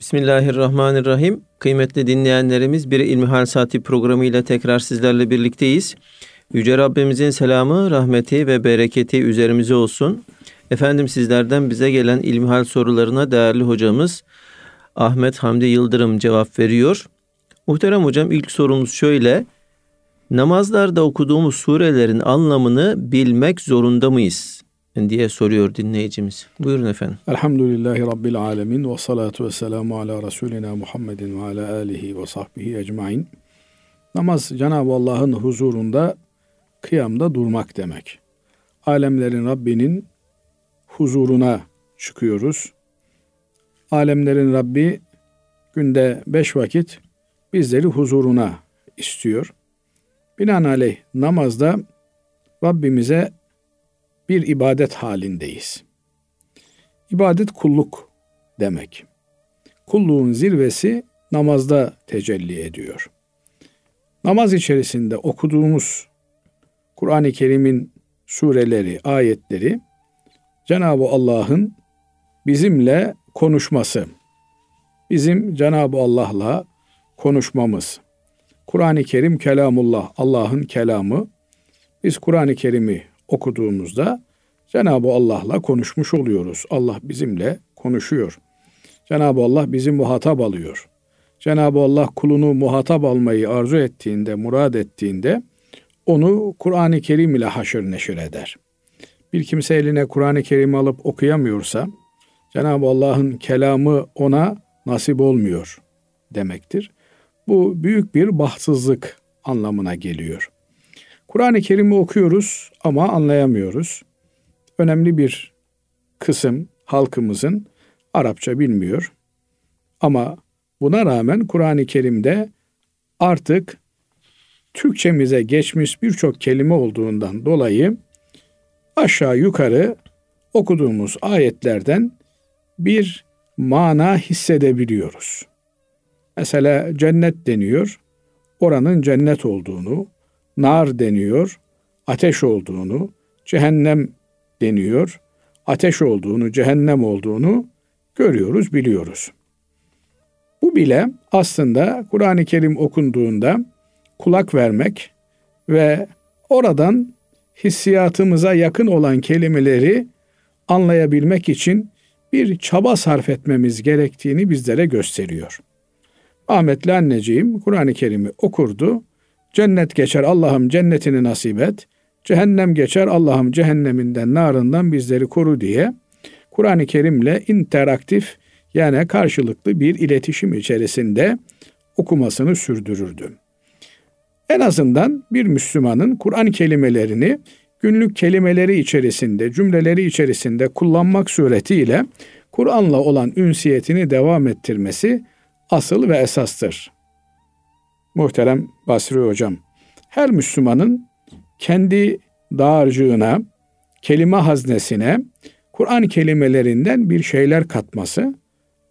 Bismillahirrahmanirrahim. Kıymetli dinleyenlerimiz bir İlmihal Saati programıyla tekrar sizlerle birlikteyiz. Yüce Rabbimizin selamı, rahmeti ve bereketi üzerimize olsun. Efendim sizlerden bize gelen İlmihal sorularına değerli hocamız Ahmet Hamdi Yıldırım cevap veriyor. Muhterem hocam ilk sorumuz şöyle. Namazlarda okuduğumuz surelerin anlamını bilmek zorunda mıyız? Diye soruyor dinleyicimiz. Buyurun efendim. Elhamdülillahi Rabbil Alemin ve salatu ve selamu ala Resulina Muhammedin ve ala alihi ve sahbihi ecmain. Namaz Cenab-ı Allah'ın huzurunda kıyamda durmak demek. Alemlerin Rabbinin huzuruna çıkıyoruz. Alemlerin Rabbi günde beş vakit bizleri huzuruna istiyor. Binaenaleyh namazda Rabbimize bir ibadet halindeyiz. İbadet kulluk demek. Kulluğun zirvesi namazda tecelli ediyor. Namaz içerisinde okuduğumuz Kur'an-ı Kerim'in sureleri, ayetleri Cenab-ı Allah'ın bizimle konuşması, bizim Cenab-ı Allah'la konuşmamız. Kur'an-ı Kerim kelamullah, Allah'ın kelamı. Biz Kur'an-ı Kerim'i okuduğumuzda Cenab-ı Allah'la konuşmuş oluyoruz. Allah bizimle konuşuyor. Cenab-ı Allah bizi muhatap alıyor. Cenab-ı Allah kulunu muhatap almayı arzu ettiğinde, murad ettiğinde onu Kur'an-ı Kerim ile haşır neşir eder. Bir kimse eline Kur'an-ı Kerim alıp okuyamıyorsa Cenab-ı Allah'ın kelamı ona nasip olmuyor demektir. Bu büyük bir bahtsızlık anlamına geliyor. Kur'an-ı Kerim'i okuyoruz ama anlayamıyoruz. Önemli bir kısım halkımızın Arapça bilmiyor. Ama buna rağmen Kur'an-ı Kerim'de artık Türkçemize geçmiş birçok kelime olduğundan dolayı aşağı yukarı okuduğumuz ayetlerden bir mana hissedebiliyoruz. Mesela cennet deniyor, oranın cennet olduğunu, nar deniyor, ateş olduğunu, cehennem deniyor, ateş olduğunu, cehennem olduğunu görüyoruz, biliyoruz. Bu bile aslında Kur'an-ı Kerim okunduğunda kulak vermek ve oradan hissiyatımıza yakın olan kelimeleri anlayabilmek için bir çaba sarf etmemiz gerektiğini bizlere gösteriyor. Ahmetli anneciğim Kur'an-ı Kerim'i okurdu. Cennet geçer Allah'ım cennetini nasip et. Cehennem geçer Allah'ım cehenneminden narından bizleri koru diye Kur'an-ı Kerim'le interaktif yani karşılıklı bir iletişim içerisinde okumasını sürdürürdü. En azından bir Müslümanın Kur'an kelimelerini günlük kelimeleri içerisinde, cümleleri içerisinde kullanmak suretiyle Kur'an'la olan ünsiyetini devam ettirmesi asıl ve esastır. Muhterem Basri Hocam, her Müslümanın kendi dağarcığına, kelime haznesine Kur'an kelimelerinden bir şeyler katması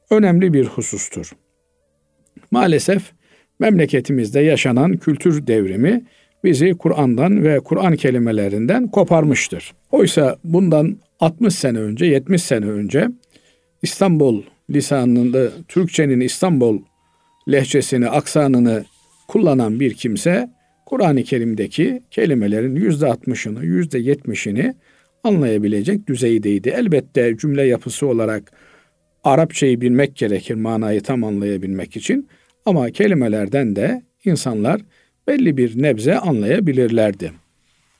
önemli bir husustur. Maalesef memleketimizde yaşanan kültür devrimi bizi Kur'an'dan ve Kur'an kelimelerinden koparmıştır. Oysa bundan 60 sene önce, 70 sene önce İstanbul lisanında Türkçenin İstanbul lehçesini, aksanını kullanan bir kimse Kur'an-ı Kerim'deki kelimelerin yüzde altmışını, yüzde yetmişini anlayabilecek düzeydeydi. Elbette cümle yapısı olarak Arapçayı bilmek gerekir manayı tam anlayabilmek için. Ama kelimelerden de insanlar belli bir nebze anlayabilirlerdi.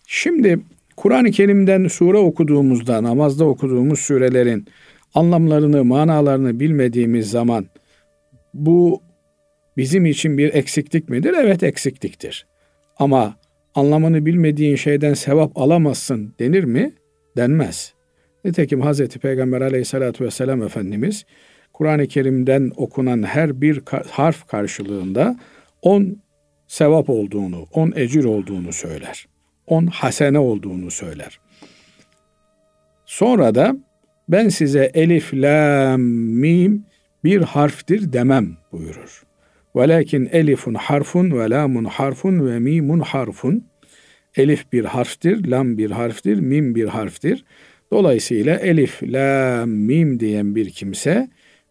Şimdi Kur'an-ı Kerim'den sure okuduğumuzda, namazda okuduğumuz surelerin anlamlarını, manalarını bilmediğimiz zaman bu bizim için bir eksiklik midir? Evet eksikliktir. Ama anlamını bilmediğin şeyden sevap alamazsın denir mi? Denmez. Nitekim Hazreti Peygamber aleyhissalatü vesselam Efendimiz Kur'an-ı Kerim'den okunan her bir harf karşılığında on sevap olduğunu, on ecir olduğunu söyler. On hasene olduğunu söyler. Sonra da ben size elif, lam, mim bir harftir demem buyurur. Velakin elifun harfun ve lamun harfun ve mimun harfun. Elif bir harftir, lam bir harftir, mim bir harftir. Dolayısıyla elif, lam, mim diyen bir kimse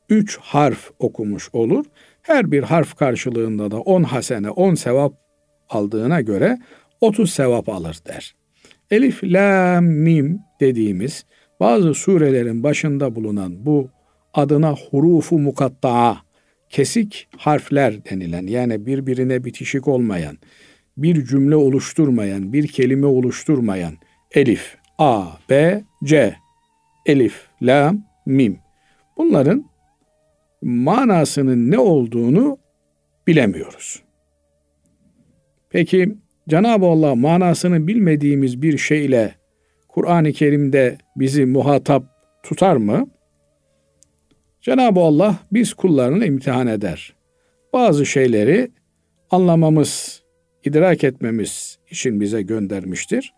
üç harf okumuş olur. Her bir harf karşılığında da on hasene, on sevap aldığına göre 30 sevap alır der. Elif, la, mim dediğimiz bazı surelerin başında bulunan bu adına hurufu mukatta'a, kesik harfler denilen yani birbirine bitişik olmayan, bir cümle oluşturmayan, bir kelime oluşturmayan elif, a, b, c, elif, la, mim. Bunların manasının ne olduğunu bilemiyoruz. Peki Cenab-ı Allah manasını bilmediğimiz bir şeyle Kur'an-ı Kerim'de bizi muhatap tutar mı? Cenab-ı Allah biz kullarını imtihan eder. Bazı şeyleri anlamamız, idrak etmemiz için bize göndermiştir.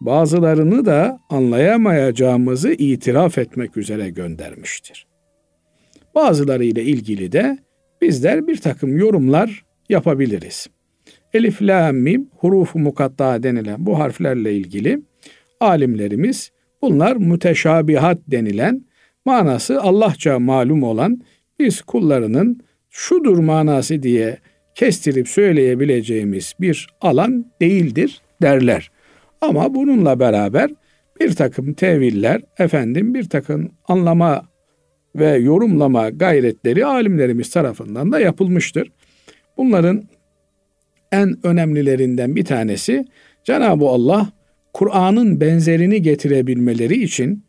Bazılarını da anlayamayacağımızı itiraf etmek üzere göndermiştir. Bazıları ile ilgili de bizler bir takım yorumlar yapabiliriz. Elif, la, mim, hurufu mukatta denilen bu harflerle ilgili alimlerimiz bunlar müteşabihat denilen manası Allahça malum olan biz kullarının şudur manası diye kestirip söyleyebileceğimiz bir alan değildir derler. Ama bununla beraber bir takım teviller, efendim bir takım anlama ve yorumlama gayretleri alimlerimiz tarafından da yapılmıştır. Bunların en önemlilerinden bir tanesi Cenab-ı Allah Kur'an'ın benzerini getirebilmeleri için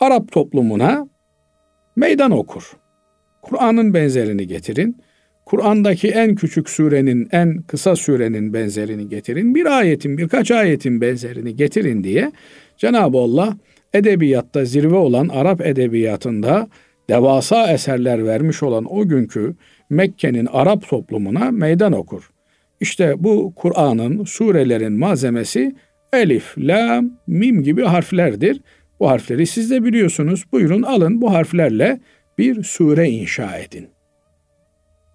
Arap toplumuna meydan okur. Kur'an'ın benzerini getirin. Kur'an'daki en küçük surenin, en kısa surenin benzerini getirin. Bir ayetin, birkaç ayetin benzerini getirin diye Cenab-ı Allah edebiyatta zirve olan Arap edebiyatında devasa eserler vermiş olan o günkü Mekke'nin Arap toplumuna meydan okur. İşte bu Kur'an'ın, surelerin malzemesi elif, la, mim gibi harflerdir. Bu harfleri siz de biliyorsunuz. Buyurun alın bu harflerle bir sure inşa edin.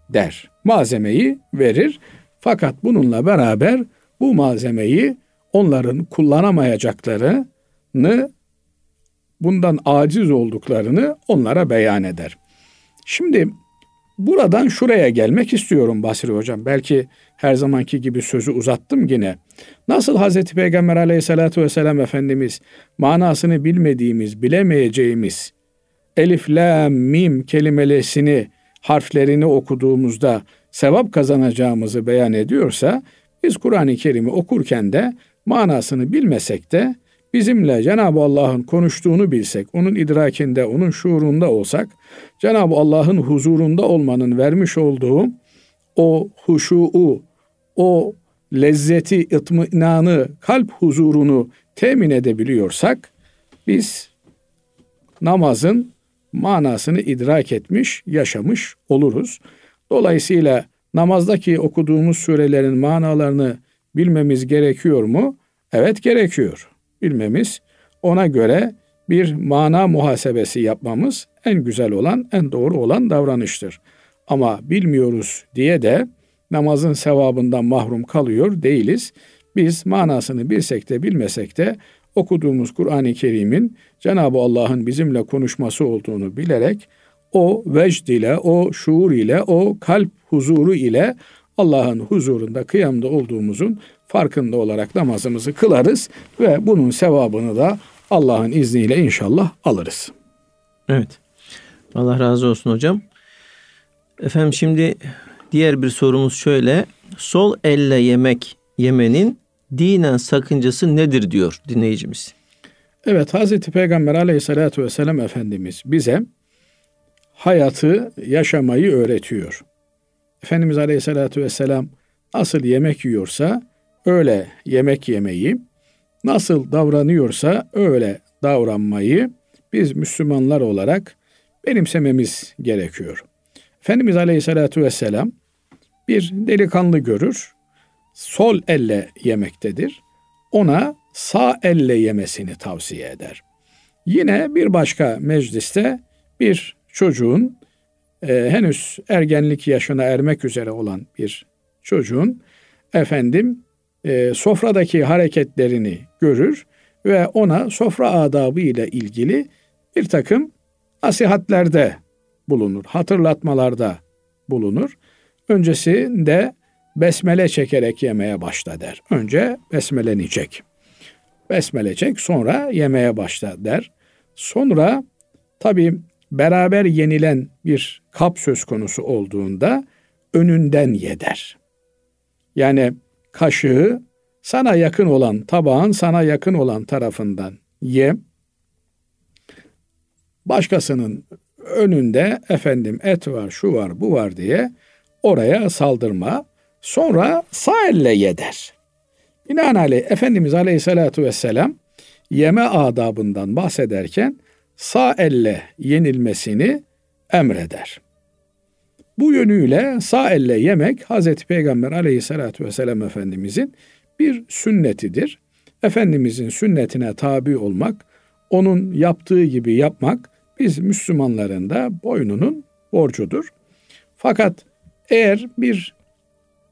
Der. Malzemeyi verir. Fakat bununla beraber bu malzemeyi onların kullanamayacaklarını bundan aciz olduklarını onlara beyan eder. Şimdi buradan şuraya gelmek istiyorum Basri Hocam. Belki her zamanki gibi sözü uzattım yine. Nasıl Hazreti Peygamber aleyhissalatü vesselam Efendimiz manasını bilmediğimiz, bilemeyeceğimiz elif, la, mim kelimelesini, harflerini okuduğumuzda sevap kazanacağımızı beyan ediyorsa, biz Kur'an-ı Kerim'i okurken de manasını bilmesek de bizimle Cenab-ı Allah'ın konuştuğunu bilsek, onun idrakinde, onun şuurunda olsak, Cenab-ı Allah'ın huzurunda olmanın vermiş olduğu o huşuu, o lezzeti, itminanı, kalp huzurunu temin edebiliyorsak, biz namazın manasını idrak etmiş, yaşamış oluruz. Dolayısıyla namazdaki okuduğumuz surelerin manalarını bilmemiz gerekiyor mu? Evet gerekiyor bilmemiz, ona göre bir mana muhasebesi yapmamız en güzel olan, en doğru olan davranıştır. Ama bilmiyoruz diye de namazın sevabından mahrum kalıyor değiliz. Biz manasını bilsek de bilmesek de okuduğumuz Kur'an-ı Kerim'in Cenab-ı Allah'ın bizimle konuşması olduğunu bilerek o vecd ile, o şuur ile, o kalp huzuru ile Allah'ın huzurunda kıyamda olduğumuzun farkında olarak namazımızı kılarız ve bunun sevabını da Allah'ın izniyle inşallah alırız. Evet. Allah razı olsun hocam. Efendim şimdi diğer bir sorumuz şöyle. Sol elle yemek yemenin dinen sakıncası nedir diyor dinleyicimiz. Evet Hazreti Peygamber aleyhissalatü vesselam Efendimiz bize hayatı yaşamayı öğretiyor. Efendimiz aleyhissalatü vesselam nasıl yemek yiyorsa öyle yemek yemeyi, nasıl davranıyorsa öyle davranmayı biz Müslümanlar olarak benimsememiz gerekiyor. Efendimiz Aleyhisselatü Vesselam bir delikanlı görür, sol elle yemektedir. Ona sağ elle yemesini tavsiye eder. Yine bir başka mecliste bir çocuğun e, henüz ergenlik yaşına ermek üzere olan bir çocuğun efendim e, sofradaki hareketlerini görür ve ona sofra adabı ile ilgili bir takım nasihatlerde bulunur. Hatırlatmalarda bulunur. Öncesinde besmele çekerek yemeye başla der. Önce besmeleni çek. Besmele çek sonra yemeye başla der. Sonra tabi beraber yenilen bir kap söz konusu olduğunda önünden ye der. Yani kaşığı sana yakın olan tabağın sana yakın olan tarafından ye. Başkasının önünde efendim et var, şu var, bu var diye oraya saldırma. Sonra sağ elle ye der. Binaenaleyh Efendimiz Aleyhisselatü Vesselam yeme adabından bahsederken sağ elle yenilmesini emreder. Bu yönüyle sağ elle yemek Hazreti Peygamber Aleyhisselatü Vesselam Efendimizin bir sünnetidir. Efendimizin sünnetine tabi olmak, onun yaptığı gibi yapmak biz Müslümanların da boynunun borcudur. Fakat eğer bir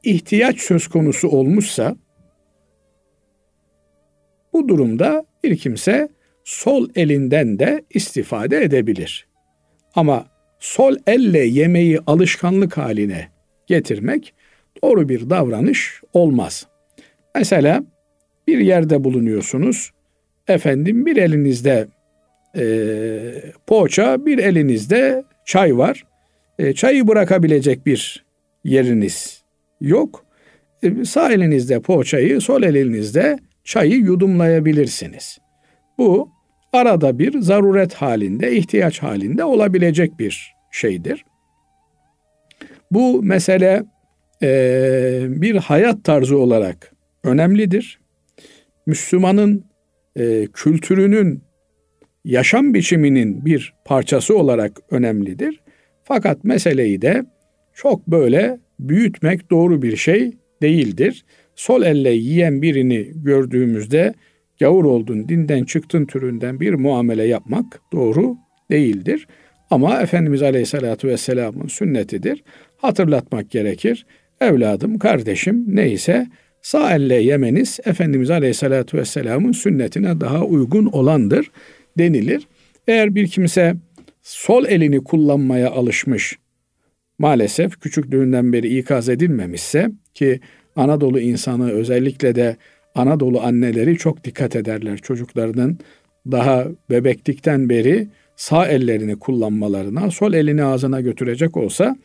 ihtiyaç söz konusu olmuşsa bu durumda bir kimse sol elinden de istifade edebilir. Ama sol elle yemeği alışkanlık haline getirmek doğru bir davranış olmaz. Mesela bir yerde bulunuyorsunuz. Efendim bir elinizde e, poğaça, bir elinizde çay var. E, çayı bırakabilecek bir yeriniz yok. E, sağ elinizde poğaçayı, sol elinizde çayı yudumlayabilirsiniz. Bu arada bir zaruret halinde, ihtiyaç halinde olabilecek bir şeydir. Bu mesele e, bir hayat tarzı olarak önemlidir. Müslümanın e, kültürünün, yaşam biçiminin bir parçası olarak önemlidir. Fakat meseleyi de çok böyle büyütmek doğru bir şey değildir. Sol elle yiyen birini gördüğümüzde gavur oldun, dinden çıktın türünden bir muamele yapmak doğru değildir. Ama Efendimiz Aleyhisselatü Vesselam'ın sünnetidir. Hatırlatmak gerekir. Evladım, kardeşim neyse sağ elle yemeniz Efendimiz Aleyhisselatü Vesselam'ın sünnetine daha uygun olandır denilir. Eğer bir kimse sol elini kullanmaya alışmış, maalesef küçüklüğünden beri ikaz edilmemişse ki Anadolu insanı özellikle de Anadolu anneleri çok dikkat ederler çocuklarının daha bebeklikten beri sağ ellerini kullanmalarına, sol elini ağzına götürecek olsa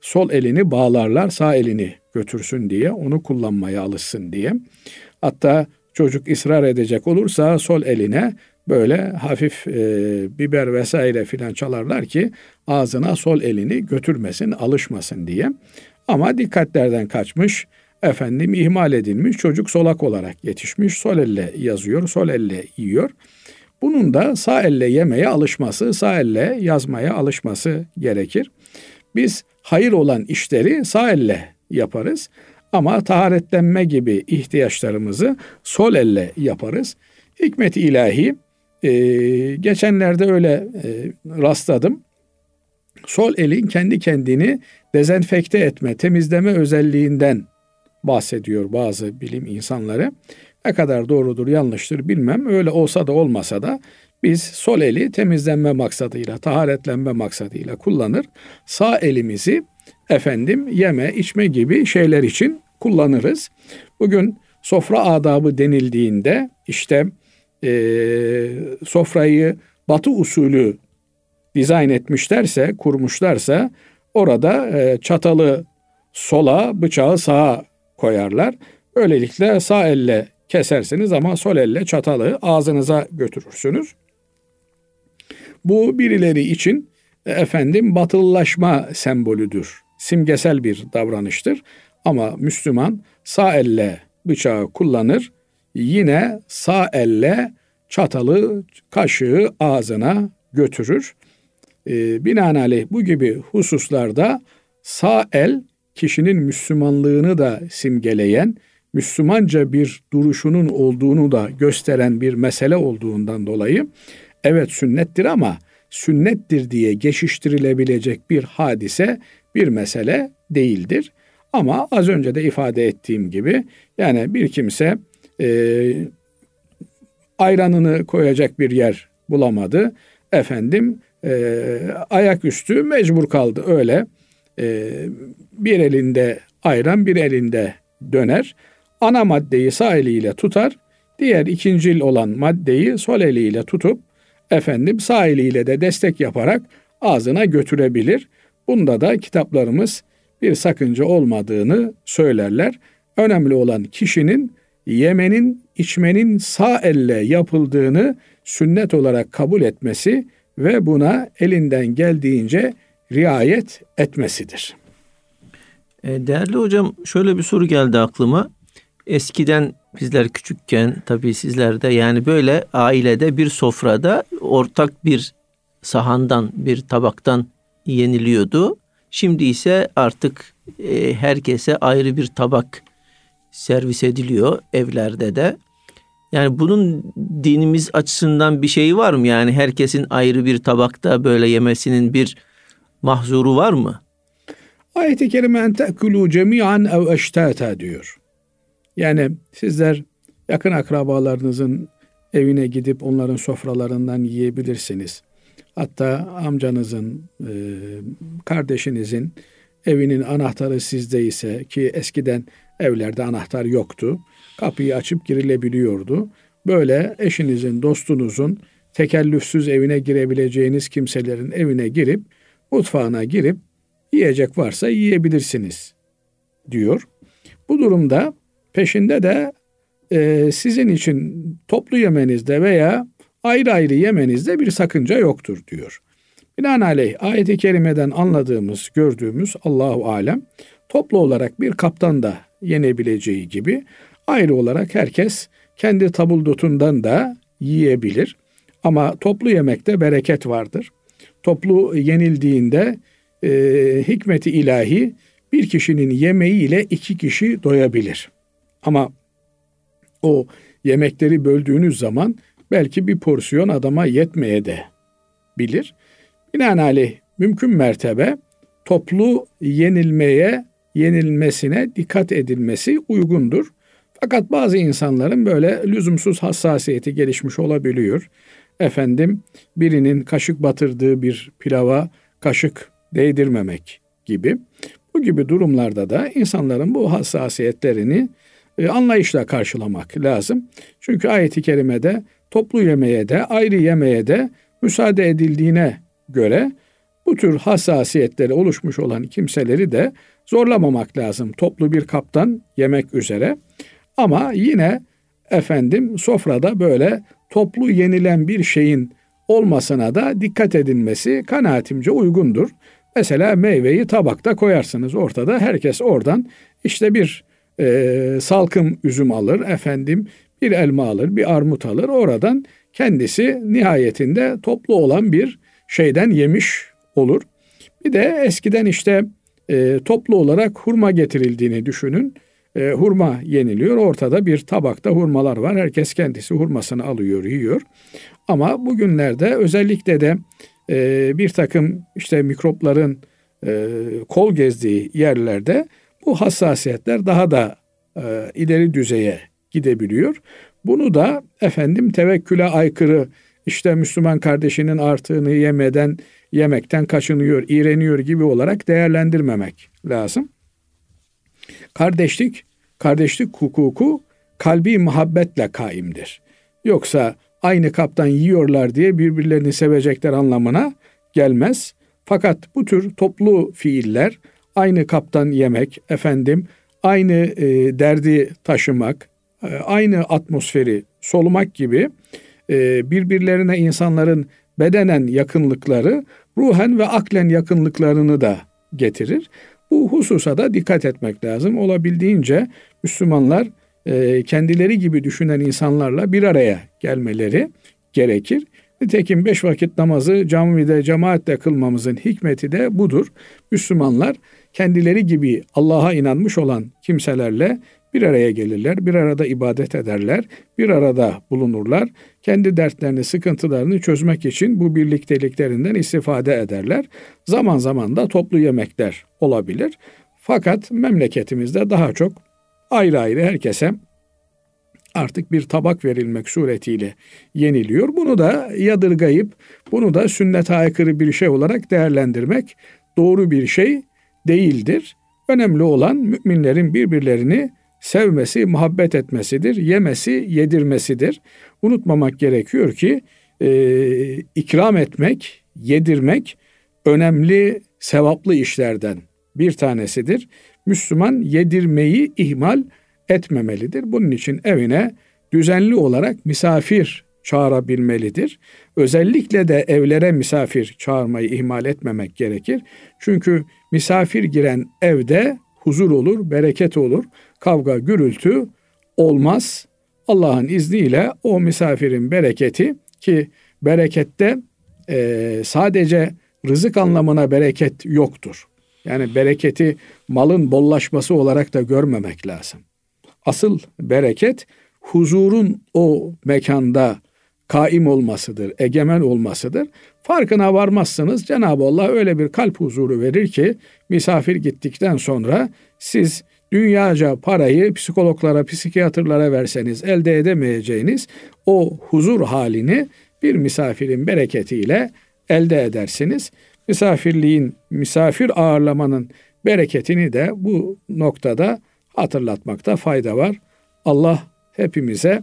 sol elini bağlarlar, sağ elini götürsün diye, onu kullanmaya alışsın diye. Hatta çocuk ısrar edecek olursa sol eline böyle hafif e, biber vesaire filan çalarlar ki ağzına sol elini götürmesin, alışmasın diye. Ama dikkatlerden kaçmış, efendim ihmal edilmiş, çocuk solak olarak yetişmiş, sol elle yazıyor, sol elle yiyor. Bunun da sağ elle yemeye alışması, sağ elle yazmaya alışması gerekir. Biz hayır olan işleri sağ elle yaparız. Ama taharetlenme gibi ihtiyaçlarımızı sol elle yaparız. Hikmet ilahi e, geçenlerde öyle e, rastladım. Sol elin kendi kendini dezenfekte etme, temizleme özelliğinden bahsediyor bazı bilim insanları. Ne kadar doğrudur yanlıştır bilmem. Öyle olsa da olmasa da biz sol eli temizlenme maksadıyla, taharetlenme maksadıyla kullanır. Sağ elimizi efendim yeme, içme gibi şeyler için kullanırız. Bugün sofra adabı denildiğinde işte e, sofrayı batı usulü dizayn etmişlerse, kurmuşlarsa orada e, çatalı sola, bıçağı sağa koyarlar. Böylelikle sağ elle kesersiniz ama sol elle çatalı ağzınıza götürürsünüz. Bu birileri için e, efendim batılılaşma sembolüdür. Simgesel bir davranıştır. Ama Müslüman sağ elle bıçağı kullanır. Yine sağ elle çatalı, kaşığı ağzına götürür. E, binaenaleyh bu gibi hususlarda sağ el kişinin Müslümanlığını da simgeleyen, Müslümanca bir duruşunun olduğunu da gösteren bir mesele olduğundan dolayı evet sünnettir ama sünnettir diye geçiştirilebilecek bir hadise, bir mesele değildir. Ama az önce de ifade ettiğim gibi yani bir kimse e, ayranını koyacak bir yer bulamadı. Efendim e, ayaküstü mecbur kaldı öyle. E, bir elinde ayran bir elinde döner. Ana maddeyi sağ eliyle tutar. Diğer ikincil olan maddeyi sol eliyle tutup efendim sağ eliyle de destek yaparak ağzına götürebilir. Bunda da kitaplarımız bir sakınca olmadığını söylerler. Önemli olan kişinin yemenin, içmenin sağ elle yapıldığını sünnet olarak kabul etmesi ve buna elinden geldiğince riayet etmesidir. E, değerli hocam şöyle bir soru geldi aklıma. Eskiden bizler küçükken tabii sizler de yani böyle ailede bir sofrada ortak bir sahandan bir tabaktan yeniliyordu. Şimdi ise artık e, herkese ayrı bir tabak servis ediliyor evlerde de. Yani bunun dinimiz açısından bir şeyi var mı? Yani herkesin ayrı bir tabakta böyle yemesinin bir mahzuru var mı? Ayet-i kerime en te'kulu cemi'an ev eştata diyor. Yani sizler yakın akrabalarınızın evine gidip onların sofralarından yiyebilirsiniz. Hatta amcanızın, e, kardeşinizin evinin anahtarı sizde ise ki eskiden evlerde anahtar yoktu. Kapıyı açıp girilebiliyordu. Böyle eşinizin, dostunuzun tekellüfsüz evine girebileceğiniz kimselerin evine girip mutfağına girip yiyecek varsa yiyebilirsiniz diyor. Bu durumda peşinde de e, sizin için toplu yemenizde veya ayrı ayrı yemenizde bir sakınca yoktur diyor. Binaenaleyh ayet-i kerimeden anladığımız, gördüğümüz Allahu alem toplu olarak bir kaptan da yenebileceği gibi ayrı olarak herkes kendi tabuldutundan da yiyebilir. Ama toplu yemekte bereket vardır. Toplu yenildiğinde e, hikmeti ilahi bir kişinin yemeğiyle iki kişi doyabilir. Ama o yemekleri böldüğünüz zaman belki bir porsiyon adama yetmeye de bilir. Binaenaleyh mümkün mertebe toplu yenilmeye, yenilmesine dikkat edilmesi uygundur. Fakat bazı insanların böyle lüzumsuz hassasiyeti gelişmiş olabiliyor. Efendim birinin kaşık batırdığı bir pilava kaşık değdirmemek gibi. Bu gibi durumlarda da insanların bu hassasiyetlerini e, anlayışla karşılamak lazım. Çünkü ayeti kerimede toplu yemeye de ayrı yemeye de müsaade edildiğine göre bu tür hassasiyetleri oluşmuş olan kimseleri de zorlamamak lazım toplu bir kaptan yemek üzere. Ama yine efendim sofrada böyle toplu yenilen bir şeyin olmasına da dikkat edilmesi kanaatimce uygundur. Mesela meyveyi tabakta koyarsınız ortada herkes oradan işte bir e, salkım üzüm alır efendim bir elma alır bir armut alır oradan kendisi nihayetinde toplu olan bir şeyden yemiş olur. Bir de eskiden işte e, toplu olarak hurma getirildiğini düşünün. E, hurma yeniliyor. Ortada bir tabakta hurmalar var. Herkes kendisi hurmasını alıyor, yiyor. Ama bugünlerde özellikle de e, bir takım işte mikropların e, kol gezdiği yerlerde bu hassasiyetler daha da e, ileri düzeye gidebiliyor. Bunu da efendim tevekküle aykırı işte Müslüman kardeşinin artığını yemeden yemekten kaçınıyor, iğreniyor gibi olarak değerlendirmemek lazım. Kardeşlik, kardeşlik hukuku kalbi muhabbetle kaimdir. Yoksa aynı kaptan yiyorlar diye birbirlerini sevecekler anlamına gelmez. Fakat bu tür toplu fiiller aynı kaptan yemek, efendim aynı e, derdi taşımak, e, aynı atmosferi solumak gibi e, birbirlerine insanların bedenen yakınlıkları ruhen ve aklen yakınlıklarını da getirir. Bu hususa da dikkat etmek lazım. Olabildiğince Müslümanlar e, kendileri gibi düşünen insanlarla bir araya gelmeleri gerekir. Nitekim beş vakit namazı camide cemaatle kılmamızın hikmeti de budur. Müslümanlar kendileri gibi Allah'a inanmış olan kimselerle bir araya gelirler, bir arada ibadet ederler, bir arada bulunurlar. Kendi dertlerini, sıkıntılarını çözmek için bu birlikteliklerinden istifade ederler. Zaman zaman da toplu yemekler olabilir. Fakat memleketimizde daha çok ayrı ayrı herkese artık bir tabak verilmek suretiyle yeniliyor. Bunu da yadırgayıp bunu da sünnete aykırı bir şey olarak değerlendirmek doğru bir şey değildir. Önemli olan müminlerin birbirlerini sevmesi, muhabbet etmesidir, yemesi, yedirmesidir. Unutmamak gerekiyor ki e, ikram etmek, yedirmek önemli, sevaplı işlerden bir tanesidir. Müslüman yedirmeyi ihmal etmemelidir. Bunun için evine düzenli olarak misafir çağırabilmelidir. Özellikle de evlere misafir çağırmayı ihmal etmemek gerekir. Çünkü misafir giren evde huzur olur, bereket olur, kavga, gürültü olmaz. Allah'ın izniyle o misafirin bereketi ki berekette e, sadece rızık anlamına bereket yoktur. Yani bereketi malın bollaşması olarak da görmemek lazım. Asıl bereket huzurun o mekanda kaim olmasıdır, egemen olmasıdır. Farkına varmazsınız Cenab-ı Allah öyle bir kalp huzuru verir ki misafir gittikten sonra siz dünyaca parayı psikologlara, psikiyatrlara verseniz elde edemeyeceğiniz o huzur halini bir misafirin bereketiyle elde edersiniz. Misafirliğin, misafir ağırlamanın bereketini de bu noktada hatırlatmakta fayda var. Allah hepimize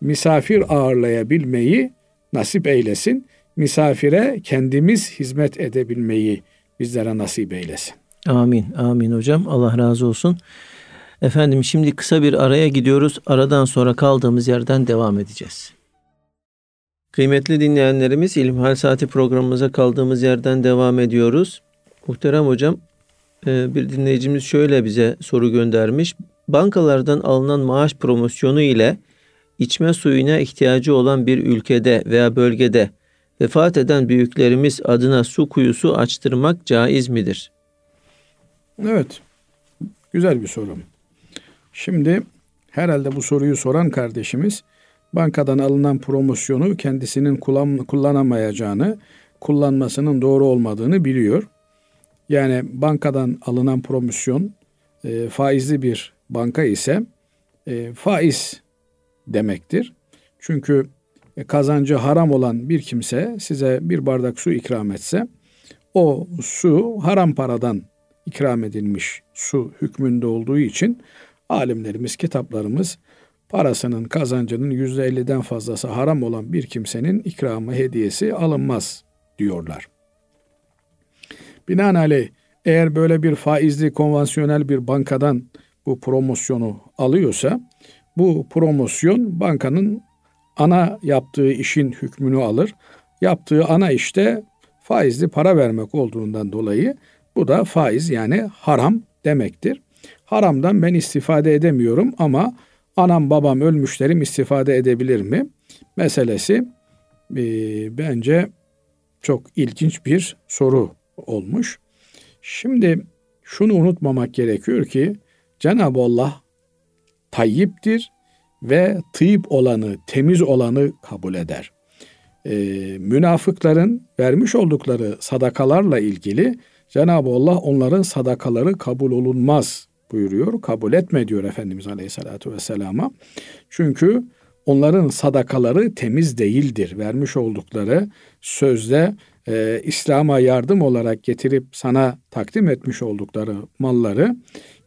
misafir ağırlayabilmeyi nasip eylesin. Misafire kendimiz hizmet edebilmeyi bizlere nasip eylesin. Amin. Amin hocam. Allah razı olsun. Efendim şimdi kısa bir araya gidiyoruz. Aradan sonra kaldığımız yerden devam edeceğiz. Kıymetli dinleyenlerimiz İlmihal Saati programımıza kaldığımız yerden devam ediyoruz. Muhterem hocam e, bir dinleyicimiz şöyle bize soru göndermiş. Bankalardan alınan maaş promosyonu ile içme suyuna ihtiyacı olan bir ülkede veya bölgede vefat eden büyüklerimiz adına su kuyusu açtırmak caiz midir? Evet. Güzel bir soru. Şimdi herhalde bu soruyu soran kardeşimiz bankadan alınan promosyonu kendisinin kullan, kullanamayacağını, kullanmasının doğru olmadığını biliyor. Yani bankadan alınan promosyon e, faizli bir banka ise e, faiz demektir. Çünkü e, kazancı haram olan bir kimse size bir bardak su ikram etse o su haram paradan ikram edilmiş su hükmünde olduğu için alimlerimiz, kitaplarımız parasının kazancının yüzde elliden fazlası haram olan bir kimsenin ikramı, hediyesi alınmaz diyorlar. Binaenaleyh eğer böyle bir faizli konvansiyonel bir bankadan bu promosyonu alıyorsa bu promosyon bankanın ana yaptığı işin hükmünü alır. Yaptığı ana işte faizli para vermek olduğundan dolayı bu da faiz yani haram demektir. Haramdan ben istifade edemiyorum ama anam babam ölmüşlerim istifade edebilir mi? Meselesi e, bence çok ilginç bir soru olmuş. Şimdi şunu unutmamak gerekiyor ki Cenab-ı Allah tayyiptir ve tıyip olanı, temiz olanı kabul eder. Ee, münafıkların vermiş oldukları sadakalarla ilgili Cenab-ı Allah onların sadakaları kabul olunmaz buyuruyor. Kabul etme diyor Efendimiz Aleyhisselatü Vesselam'a. Çünkü onların sadakaları temiz değildir. Vermiş oldukları sözde e, İslam'a yardım olarak getirip sana takdim etmiş oldukları malları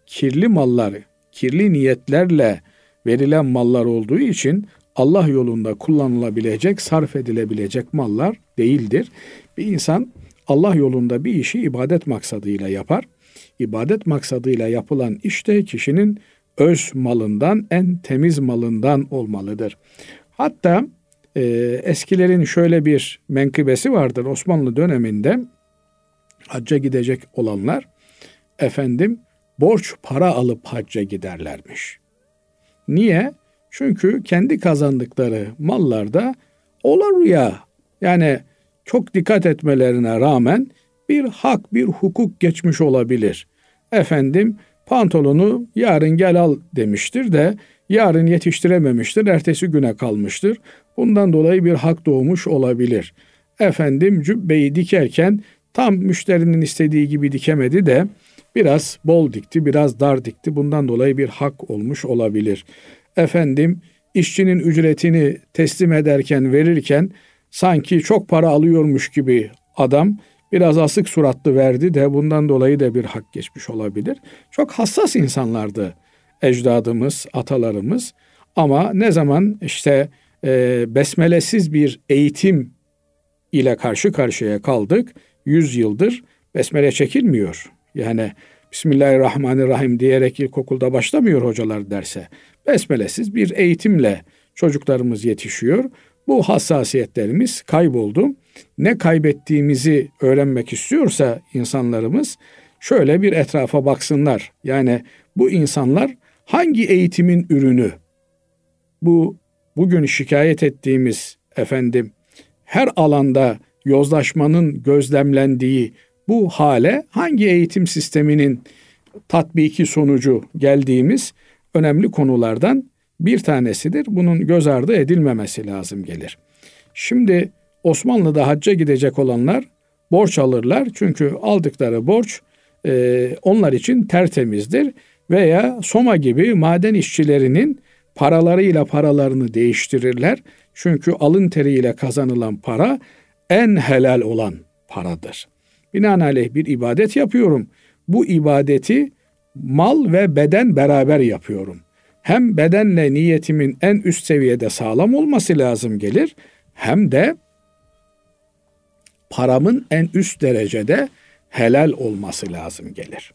kirli mallar, kirli niyetlerle verilen mallar olduğu için Allah yolunda kullanılabilecek, sarf edilebilecek mallar değildir. Bir insan Allah yolunda bir işi ibadet maksadıyla yapar. İbadet maksadıyla yapılan işte kişinin öz malından, en temiz malından olmalıdır. Hatta e, eskilerin şöyle bir menkıbesi vardır Osmanlı döneminde hacca gidecek olanlar efendim borç para alıp hacca giderlermiş. Niye? Çünkü kendi kazandıkları mallarda olur ya yani çok dikkat etmelerine rağmen bir hak, bir hukuk geçmiş olabilir. Efendim pantolonu yarın gel al demiştir de yarın yetiştirememiştir, ertesi güne kalmıştır. Bundan dolayı bir hak doğmuş olabilir. Efendim cübbeyi dikerken tam müşterinin istediği gibi dikemedi de biraz bol dikti, biraz dar dikti. Bundan dolayı bir hak olmuş olabilir. Efendim işçinin ücretini teslim ederken, verirken sanki çok para alıyormuş gibi adam biraz asık suratlı verdi de bundan dolayı da bir hak geçmiş olabilir. Çok hassas insanlardı ecdadımız, atalarımız. Ama ne zaman işte e, besmelesiz bir eğitim ile karşı karşıya kaldık, yüz yıldır besmele çekilmiyor. Yani Bismillahirrahmanirrahim diyerek ilkokulda başlamıyor hocalar derse. Besmelesiz bir eğitimle çocuklarımız yetişiyor. Bu hassasiyetlerimiz kayboldu. Ne kaybettiğimizi öğrenmek istiyorsa insanlarımız şöyle bir etrafa baksınlar. Yani bu insanlar hangi eğitimin ürünü? Bu bugün şikayet ettiğimiz efendim her alanda yozlaşmanın gözlemlendiği bu hale hangi eğitim sisteminin tatbiki sonucu geldiğimiz önemli konulardan bir tanesidir. Bunun göz ardı edilmemesi lazım gelir. Şimdi Osmanlı'da hacca gidecek olanlar borç alırlar. Çünkü aldıkları borç e, onlar için tertemizdir. Veya Soma gibi maden işçilerinin paralarıyla paralarını değiştirirler. Çünkü alın teriyle kazanılan para en helal olan paradır. Binaenaleyh bir ibadet yapıyorum. Bu ibadeti mal ve beden beraber yapıyorum. Hem bedenle niyetimin en üst seviyede sağlam olması lazım gelir hem de paramın en üst derecede helal olması lazım gelir.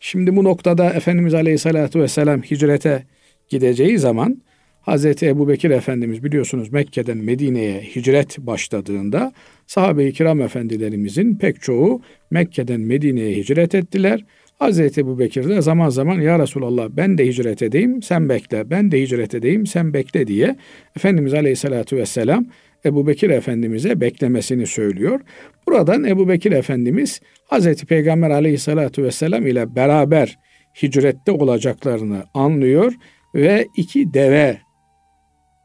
Şimdi bu noktada Efendimiz Aleyhisselatü Vesselam hicrete gideceği zaman Hazreti Ebu Bekir Efendimiz biliyorsunuz Mekke'den Medine'ye hicret başladığında sahabe-i kiram efendilerimizin pek çoğu Mekke'den Medine'ye hicret ettiler. Hazreti Ebu Bekir de zaman zaman ya Resulallah ben de hicret edeyim sen bekle, ben de hicret edeyim sen bekle diye Efendimiz Aleyhisselatü Vesselam Ebu Bekir Efendimiz'e beklemesini söylüyor. Buradan Ebu Bekir Efendimiz Hazreti Peygamber Aleyhisselatü Vesselam ile beraber hicrette olacaklarını anlıyor ve iki deve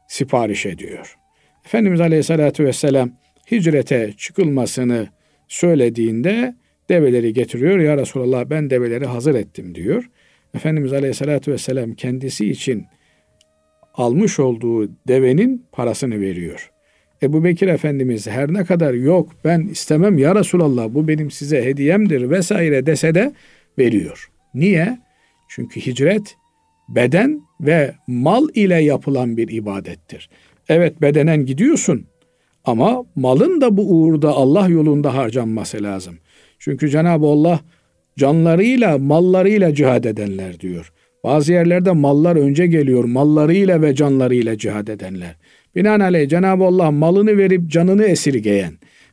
sipariş ediyor. Efendimiz Aleyhisselatü Vesselam hicrete çıkılmasını söylediğinde develeri getiriyor. Ya Resulallah ben develeri hazır ettim diyor. Efendimiz Aleyhisselatü Vesselam kendisi için almış olduğu devenin parasını veriyor. Ebu Bekir Efendimiz her ne kadar yok ben istemem ya Resulallah bu benim size hediyemdir vesaire dese de veriyor. Niye? Çünkü hicret beden ve mal ile yapılan bir ibadettir. Evet bedenen gidiyorsun ama malın da bu uğurda Allah yolunda harcanması lazım. Çünkü Cenab-ı Allah canlarıyla mallarıyla cihad edenler diyor. Bazı yerlerde mallar önce geliyor. Mallarıyla ve canlarıyla cihad edenler. Binaenaleyh Cenab-ı Allah malını verip canını esirgeyen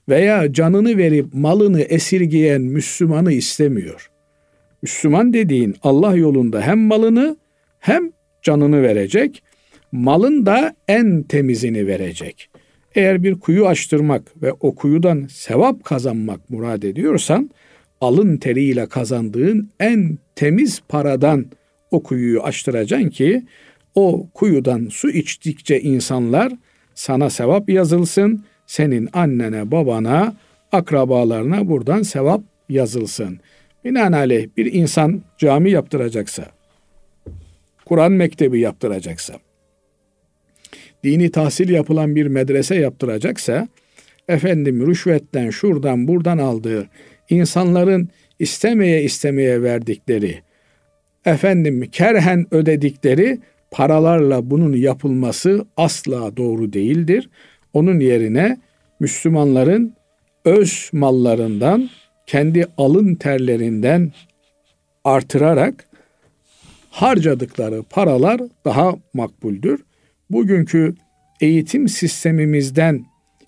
veya canını verip malını esirgeyen Müslümanı istemiyor. Müslüman dediğin Allah yolunda hem malını hem canını verecek, malın da en temizini verecek. Eğer bir kuyu açtırmak ve o kuyudan sevap kazanmak murad ediyorsan, alın teriyle kazandığın en temiz paradan o kuyuyu açtıracaksın ki o kuyudan su içtikçe insanlar sana sevap yazılsın, senin annene, babana, akrabalarına buradan sevap yazılsın. Binaenaleyh bir insan cami yaptıracaksa, Kur'an mektebi yaptıracaksa, dini tahsil yapılan bir medrese yaptıracaksa, efendim rüşvetten şuradan buradan aldığı insanların istemeye istemeye verdikleri, efendim kerhen ödedikleri paralarla bunun yapılması asla doğru değildir. Onun yerine Müslümanların öz mallarından, kendi alın terlerinden artırarak harcadıkları paralar daha makbuldür. Bugünkü eğitim sistemimizden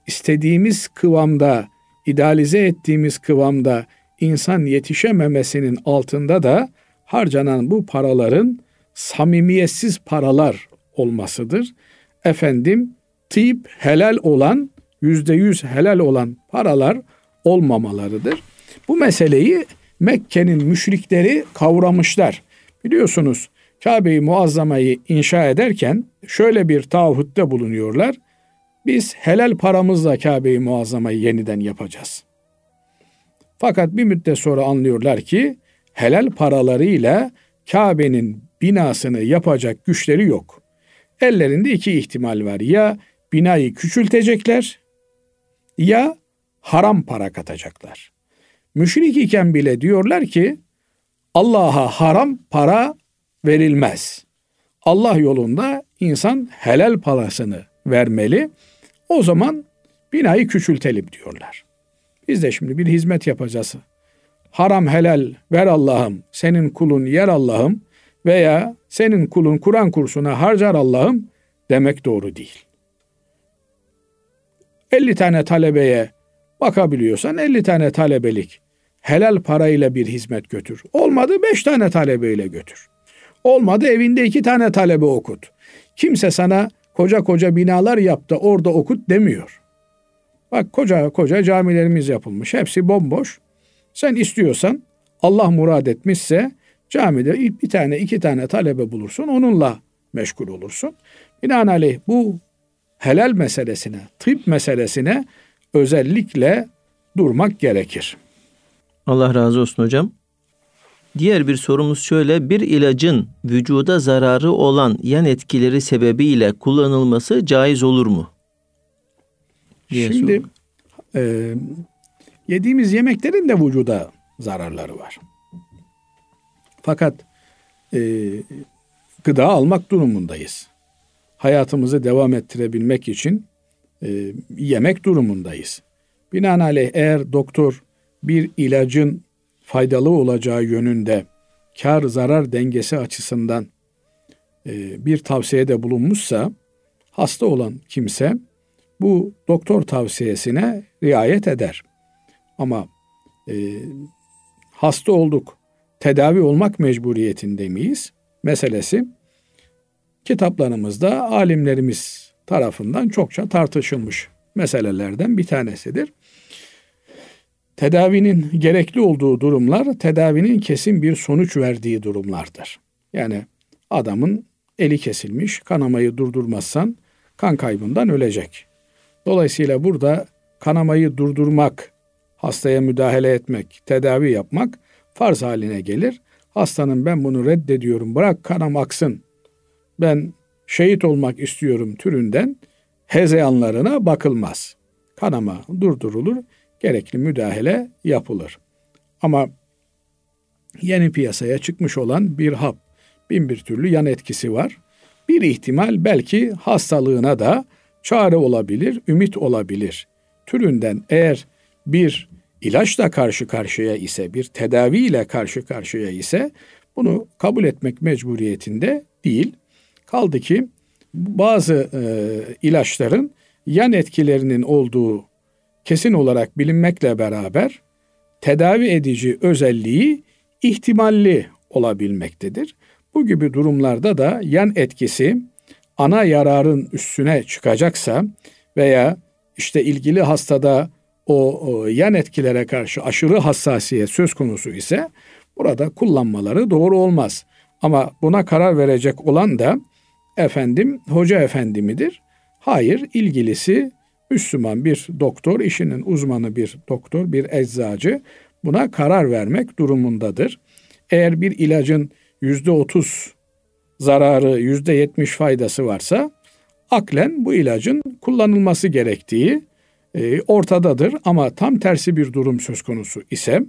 istediğimiz kıvamda, idealize ettiğimiz kıvamda insan yetişememesinin altında da harcanan bu paraların samimiyetsiz paralar olmasıdır. Efendim tip helal olan, yüzde yüz helal olan paralar olmamalarıdır. Bu meseleyi Mekke'nin müşrikleri kavramışlar. Biliyorsunuz Kabe-i Muazzama'yı inşa ederken şöyle bir taahhütte bulunuyorlar. Biz helal paramızla Kabe-i Muazzama'yı yeniden yapacağız. Fakat bir müddet sonra anlıyorlar ki helal paralarıyla Kabe'nin binasını yapacak güçleri yok. ellerinde iki ihtimal var. Ya binayı küçültecekler ya haram para katacaklar. Müşrik iken bile diyorlar ki Allah'a haram para verilmez. Allah yolunda insan helal parasını vermeli. O zaman binayı küçültelim diyorlar. Biz de şimdi bir hizmet yapacağız. Haram helal ver Allah'ım, senin kulun yer Allah'ım veya senin kulun Kur'an kursuna harcar Allah'ım demek doğru değil. 50 tane talebeye bakabiliyorsan 50 tane talebelik helal parayla bir hizmet götür. Olmadı 5 tane talebeyle götür. Olmadı evinde 2 tane talebe okut. Kimse sana koca koca binalar yaptı orada okut demiyor. Bak koca koca camilerimiz yapılmış. Hepsi bomboş. Sen istiyorsan Allah murad etmişse camide bir tane iki tane talebe bulursun. Onunla meşgul olursun. Binaenaleyh bu helal meselesine, tıp meselesine özellikle durmak gerekir. Allah razı olsun hocam. Diğer bir sorumuz şöyle. Bir ilacın vücuda zararı olan yan etkileri sebebiyle kullanılması caiz olur mu? Diye Şimdi e, yediğimiz yemeklerin de vücuda zararları var. Fakat e, gıda almak durumundayız. Hayatımızı devam ettirebilmek için e, yemek durumundayız. Binaenaleyh eğer doktor bir ilacın faydalı olacağı yönünde kar zarar dengesi açısından e, bir tavsiyede bulunmuşsa hasta olan kimse bu doktor tavsiyesine riayet eder. Ama e, hasta olduk, tedavi olmak mecburiyetinde miyiz? Meselesi kitaplarımızda alimlerimiz tarafından çokça tartışılmış meselelerden bir tanesidir. Tedavinin gerekli olduğu durumlar tedavinin kesin bir sonuç verdiği durumlardır. Yani adamın eli kesilmiş, kanamayı durdurmazsan kan kaybından ölecek. Dolayısıyla burada kanamayı durdurmak, hastaya müdahale etmek, tedavi yapmak farz haline gelir. Hastanın ben bunu reddediyorum, bırak kanam aksın, ben şehit olmak istiyorum türünden hezeyanlarına bakılmaz. Kanama durdurulur, gerekli müdahale yapılır. Ama yeni piyasaya çıkmış olan bir hap, bin bir türlü yan etkisi var. Bir ihtimal belki hastalığına da çare olabilir, ümit olabilir. Türünden eğer bir ilaçla karşı karşıya ise, bir tedaviyle karşı karşıya ise bunu kabul etmek mecburiyetinde değil. Kaldı ki bazı e, ilaçların yan etkilerinin olduğu kesin olarak bilinmekle beraber tedavi edici özelliği ihtimalli olabilmektedir. Bu gibi durumlarda da yan etkisi ana yararın üstüne çıkacaksa veya işte ilgili hastada o, yan etkilere karşı aşırı hassasiyet söz konusu ise burada kullanmaları doğru olmaz. Ama buna karar verecek olan da efendim hoca efendi midir? Hayır, ilgilisi Müslüman bir doktor, işinin uzmanı bir doktor, bir eczacı buna karar vermek durumundadır. Eğer bir ilacın yüzde otuz zararı, yüzde yetmiş faydası varsa aklen bu ilacın kullanılması gerektiği e, ortadadır. Ama tam tersi bir durum söz konusu ise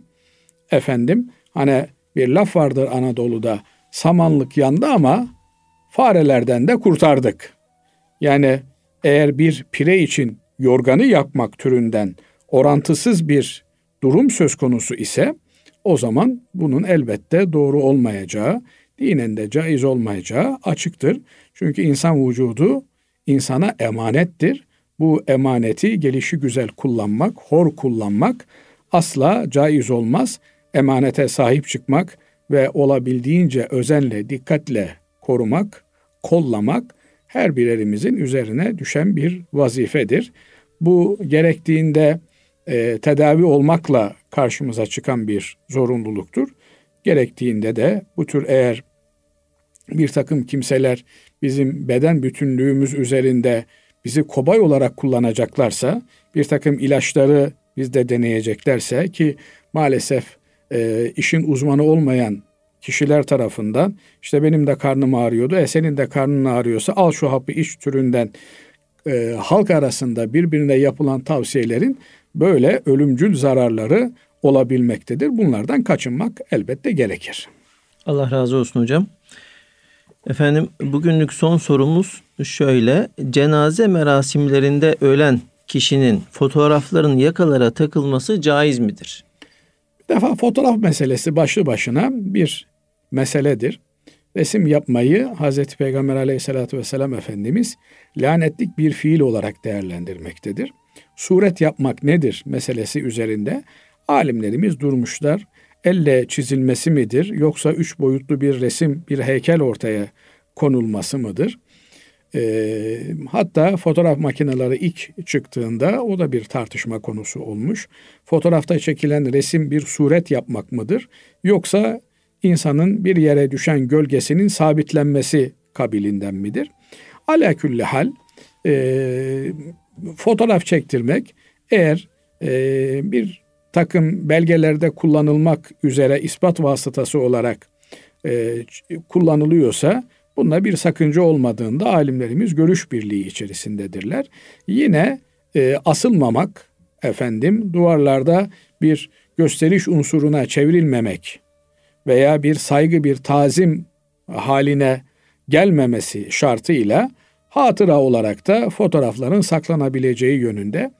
efendim hani bir laf vardır Anadolu'da samanlık yandı ama farelerden de kurtardık. Yani eğer bir pire için yorganı yakmak türünden orantısız bir durum söz konusu ise o zaman bunun elbette doğru olmayacağı, dinen de caiz olmayacağı açıktır. Çünkü insan vücudu insana emanettir. Bu emaneti gelişi güzel kullanmak, hor kullanmak asla caiz olmaz. Emanete sahip çıkmak ve olabildiğince özenle, dikkatle korumak, kollamak her birerimizin üzerine düşen bir vazifedir. Bu gerektiğinde e, tedavi olmakla karşımıza çıkan bir zorunluluktur. Gerektiğinde de bu tür eğer bir takım kimseler bizim beden bütünlüğümüz üzerinde bizi kobay olarak kullanacaklarsa, bir takım ilaçları bizde deneyeceklerse ki maalesef e, işin uzmanı olmayan kişiler tarafından işte benim de karnım ağrıyordu, e senin de karnın ağrıyorsa al şu hapı iç türünden e, halk arasında birbirine yapılan tavsiyelerin böyle ölümcül zararları olabilmektedir. Bunlardan kaçınmak elbette gerekir. Allah razı olsun hocam. Efendim bugünlük son sorumuz şöyle. Cenaze merasimlerinde ölen kişinin fotoğrafların yakalara takılması caiz midir? Bir defa fotoğraf meselesi başlı başına bir meseledir. Resim yapmayı Hazreti Peygamber aleyhissalatü vesselam Efendimiz lanetlik bir fiil olarak değerlendirmektedir. Suret yapmak nedir meselesi üzerinde alimlerimiz durmuşlar. Elle çizilmesi midir yoksa üç boyutlu bir resim, bir heykel ortaya konulması mıdır? E, hatta fotoğraf makineleri ilk çıktığında o da bir tartışma konusu olmuş. Fotoğrafta çekilen resim bir suret yapmak mıdır? Yoksa insanın bir yere düşen gölgesinin sabitlenmesi kabilinden midir? Ala külli hal e, fotoğraf çektirmek eğer e, bir takım belgelerde kullanılmak üzere ispat vasıtası olarak e, kullanılıyorsa bunda bir sakınca olmadığında alimlerimiz görüş birliği içerisindedirler. Yine e, asılmamak efendim duvarlarda bir gösteriş unsuruna çevrilmemek veya bir saygı bir tazim haline gelmemesi şartıyla hatıra olarak da fotoğrafların saklanabileceği yönünde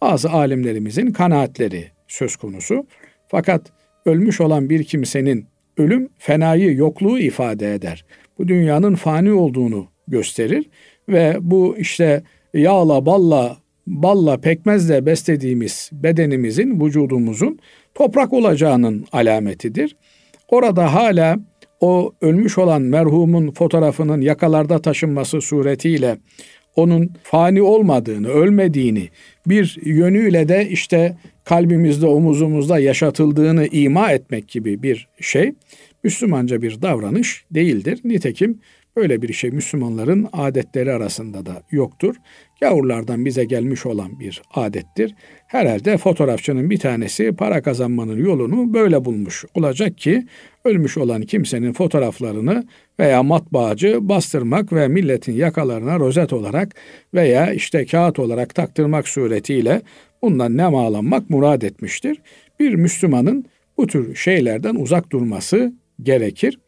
bazı alimlerimizin kanaatleri söz konusu. Fakat ölmüş olan bir kimsenin ölüm fenayı yokluğu ifade eder. Bu dünyanın fani olduğunu gösterir ve bu işte yağla balla balla pekmezle beslediğimiz bedenimizin vücudumuzun toprak olacağının alametidir. Orada hala o ölmüş olan merhumun fotoğrafının yakalarda taşınması suretiyle onun fani olmadığını, ölmediğini, bir yönüyle de işte kalbimizde, omuzumuzda yaşatıldığını ima etmek gibi bir şey Müslümanca bir davranış değildir. Nitekim böyle bir şey Müslümanların adetleri arasında da yoktur. Gavurlardan bize gelmiş olan bir adettir. Herhalde fotoğrafçının bir tanesi para kazanmanın yolunu böyle bulmuş olacak ki ölmüş olan kimsenin fotoğraflarını veya matbaacı bastırmak ve milletin yakalarına rozet olarak veya işte kağıt olarak taktırmak suretiyle bundan nemalanmak murad etmiştir. Bir Müslümanın bu tür şeylerden uzak durması gerekir.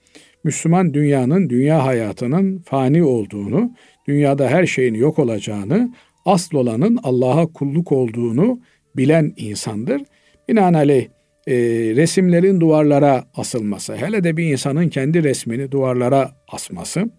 Müslüman dünyanın, dünya hayatının fani olduğunu, dünyada her şeyin yok olacağını, asıl olanın Allah'a kulluk olduğunu bilen insandır. Binaenaleyh e, resimlerin duvarlara asılması, hele de bir insanın kendi resmini duvarlara asması,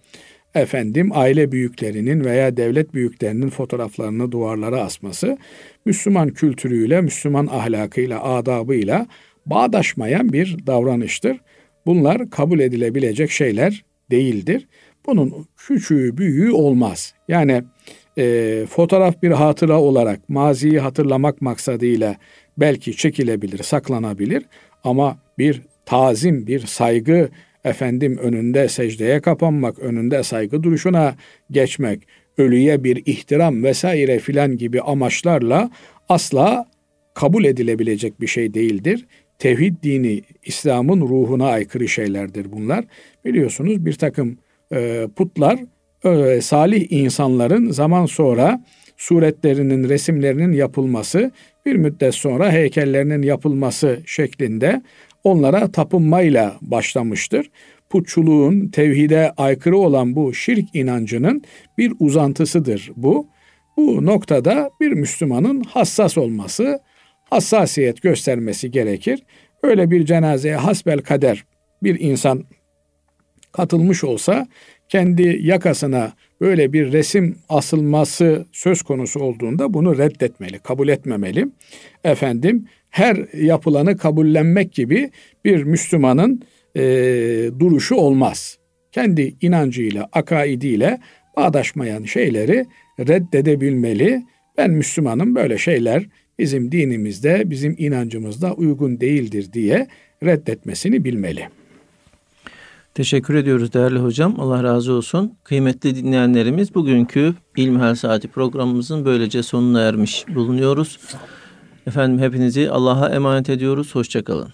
efendim aile büyüklerinin veya devlet büyüklerinin fotoğraflarını duvarlara asması, Müslüman kültürüyle, Müslüman ahlakıyla, adabıyla bağdaşmayan bir davranıştır. Bunlar kabul edilebilecek şeyler değildir. Bunun küçüğü büyüğü olmaz. Yani e, fotoğraf bir hatıra olarak maziyi hatırlamak maksadıyla belki çekilebilir, saklanabilir ama bir tazim, bir saygı, efendim önünde secdeye kapanmak, önünde saygı duruşuna geçmek, ölüye bir ihtiram vesaire filan gibi amaçlarla asla kabul edilebilecek bir şey değildir. Tevhid dini, İslam'ın ruhuna aykırı şeylerdir bunlar. Biliyorsunuz bir takım e, putlar e, salih insanların zaman sonra suretlerinin, resimlerinin yapılması, bir müddet sonra heykellerinin yapılması şeklinde onlara tapınmayla başlamıştır. Putçuluğun tevhide aykırı olan bu şirk inancının bir uzantısıdır bu. Bu noktada bir Müslümanın hassas olması, hassasiyet göstermesi gerekir. Öyle bir cenazeye hasbel kader bir insan katılmış olsa kendi yakasına böyle bir resim asılması söz konusu olduğunda bunu reddetmeli, kabul etmemeli. Efendim her yapılanı kabullenmek gibi bir Müslümanın e, duruşu olmaz. Kendi inancıyla, akaidiyle bağdaşmayan şeyleri reddedebilmeli. Ben Müslümanım böyle şeyler bizim dinimizde, bizim inancımızda uygun değildir diye reddetmesini bilmeli. Teşekkür ediyoruz değerli hocam. Allah razı olsun. Kıymetli dinleyenlerimiz bugünkü İlmihal Saati programımızın böylece sonuna ermiş bulunuyoruz. Efendim hepinizi Allah'a emanet ediyoruz. Hoşçakalın.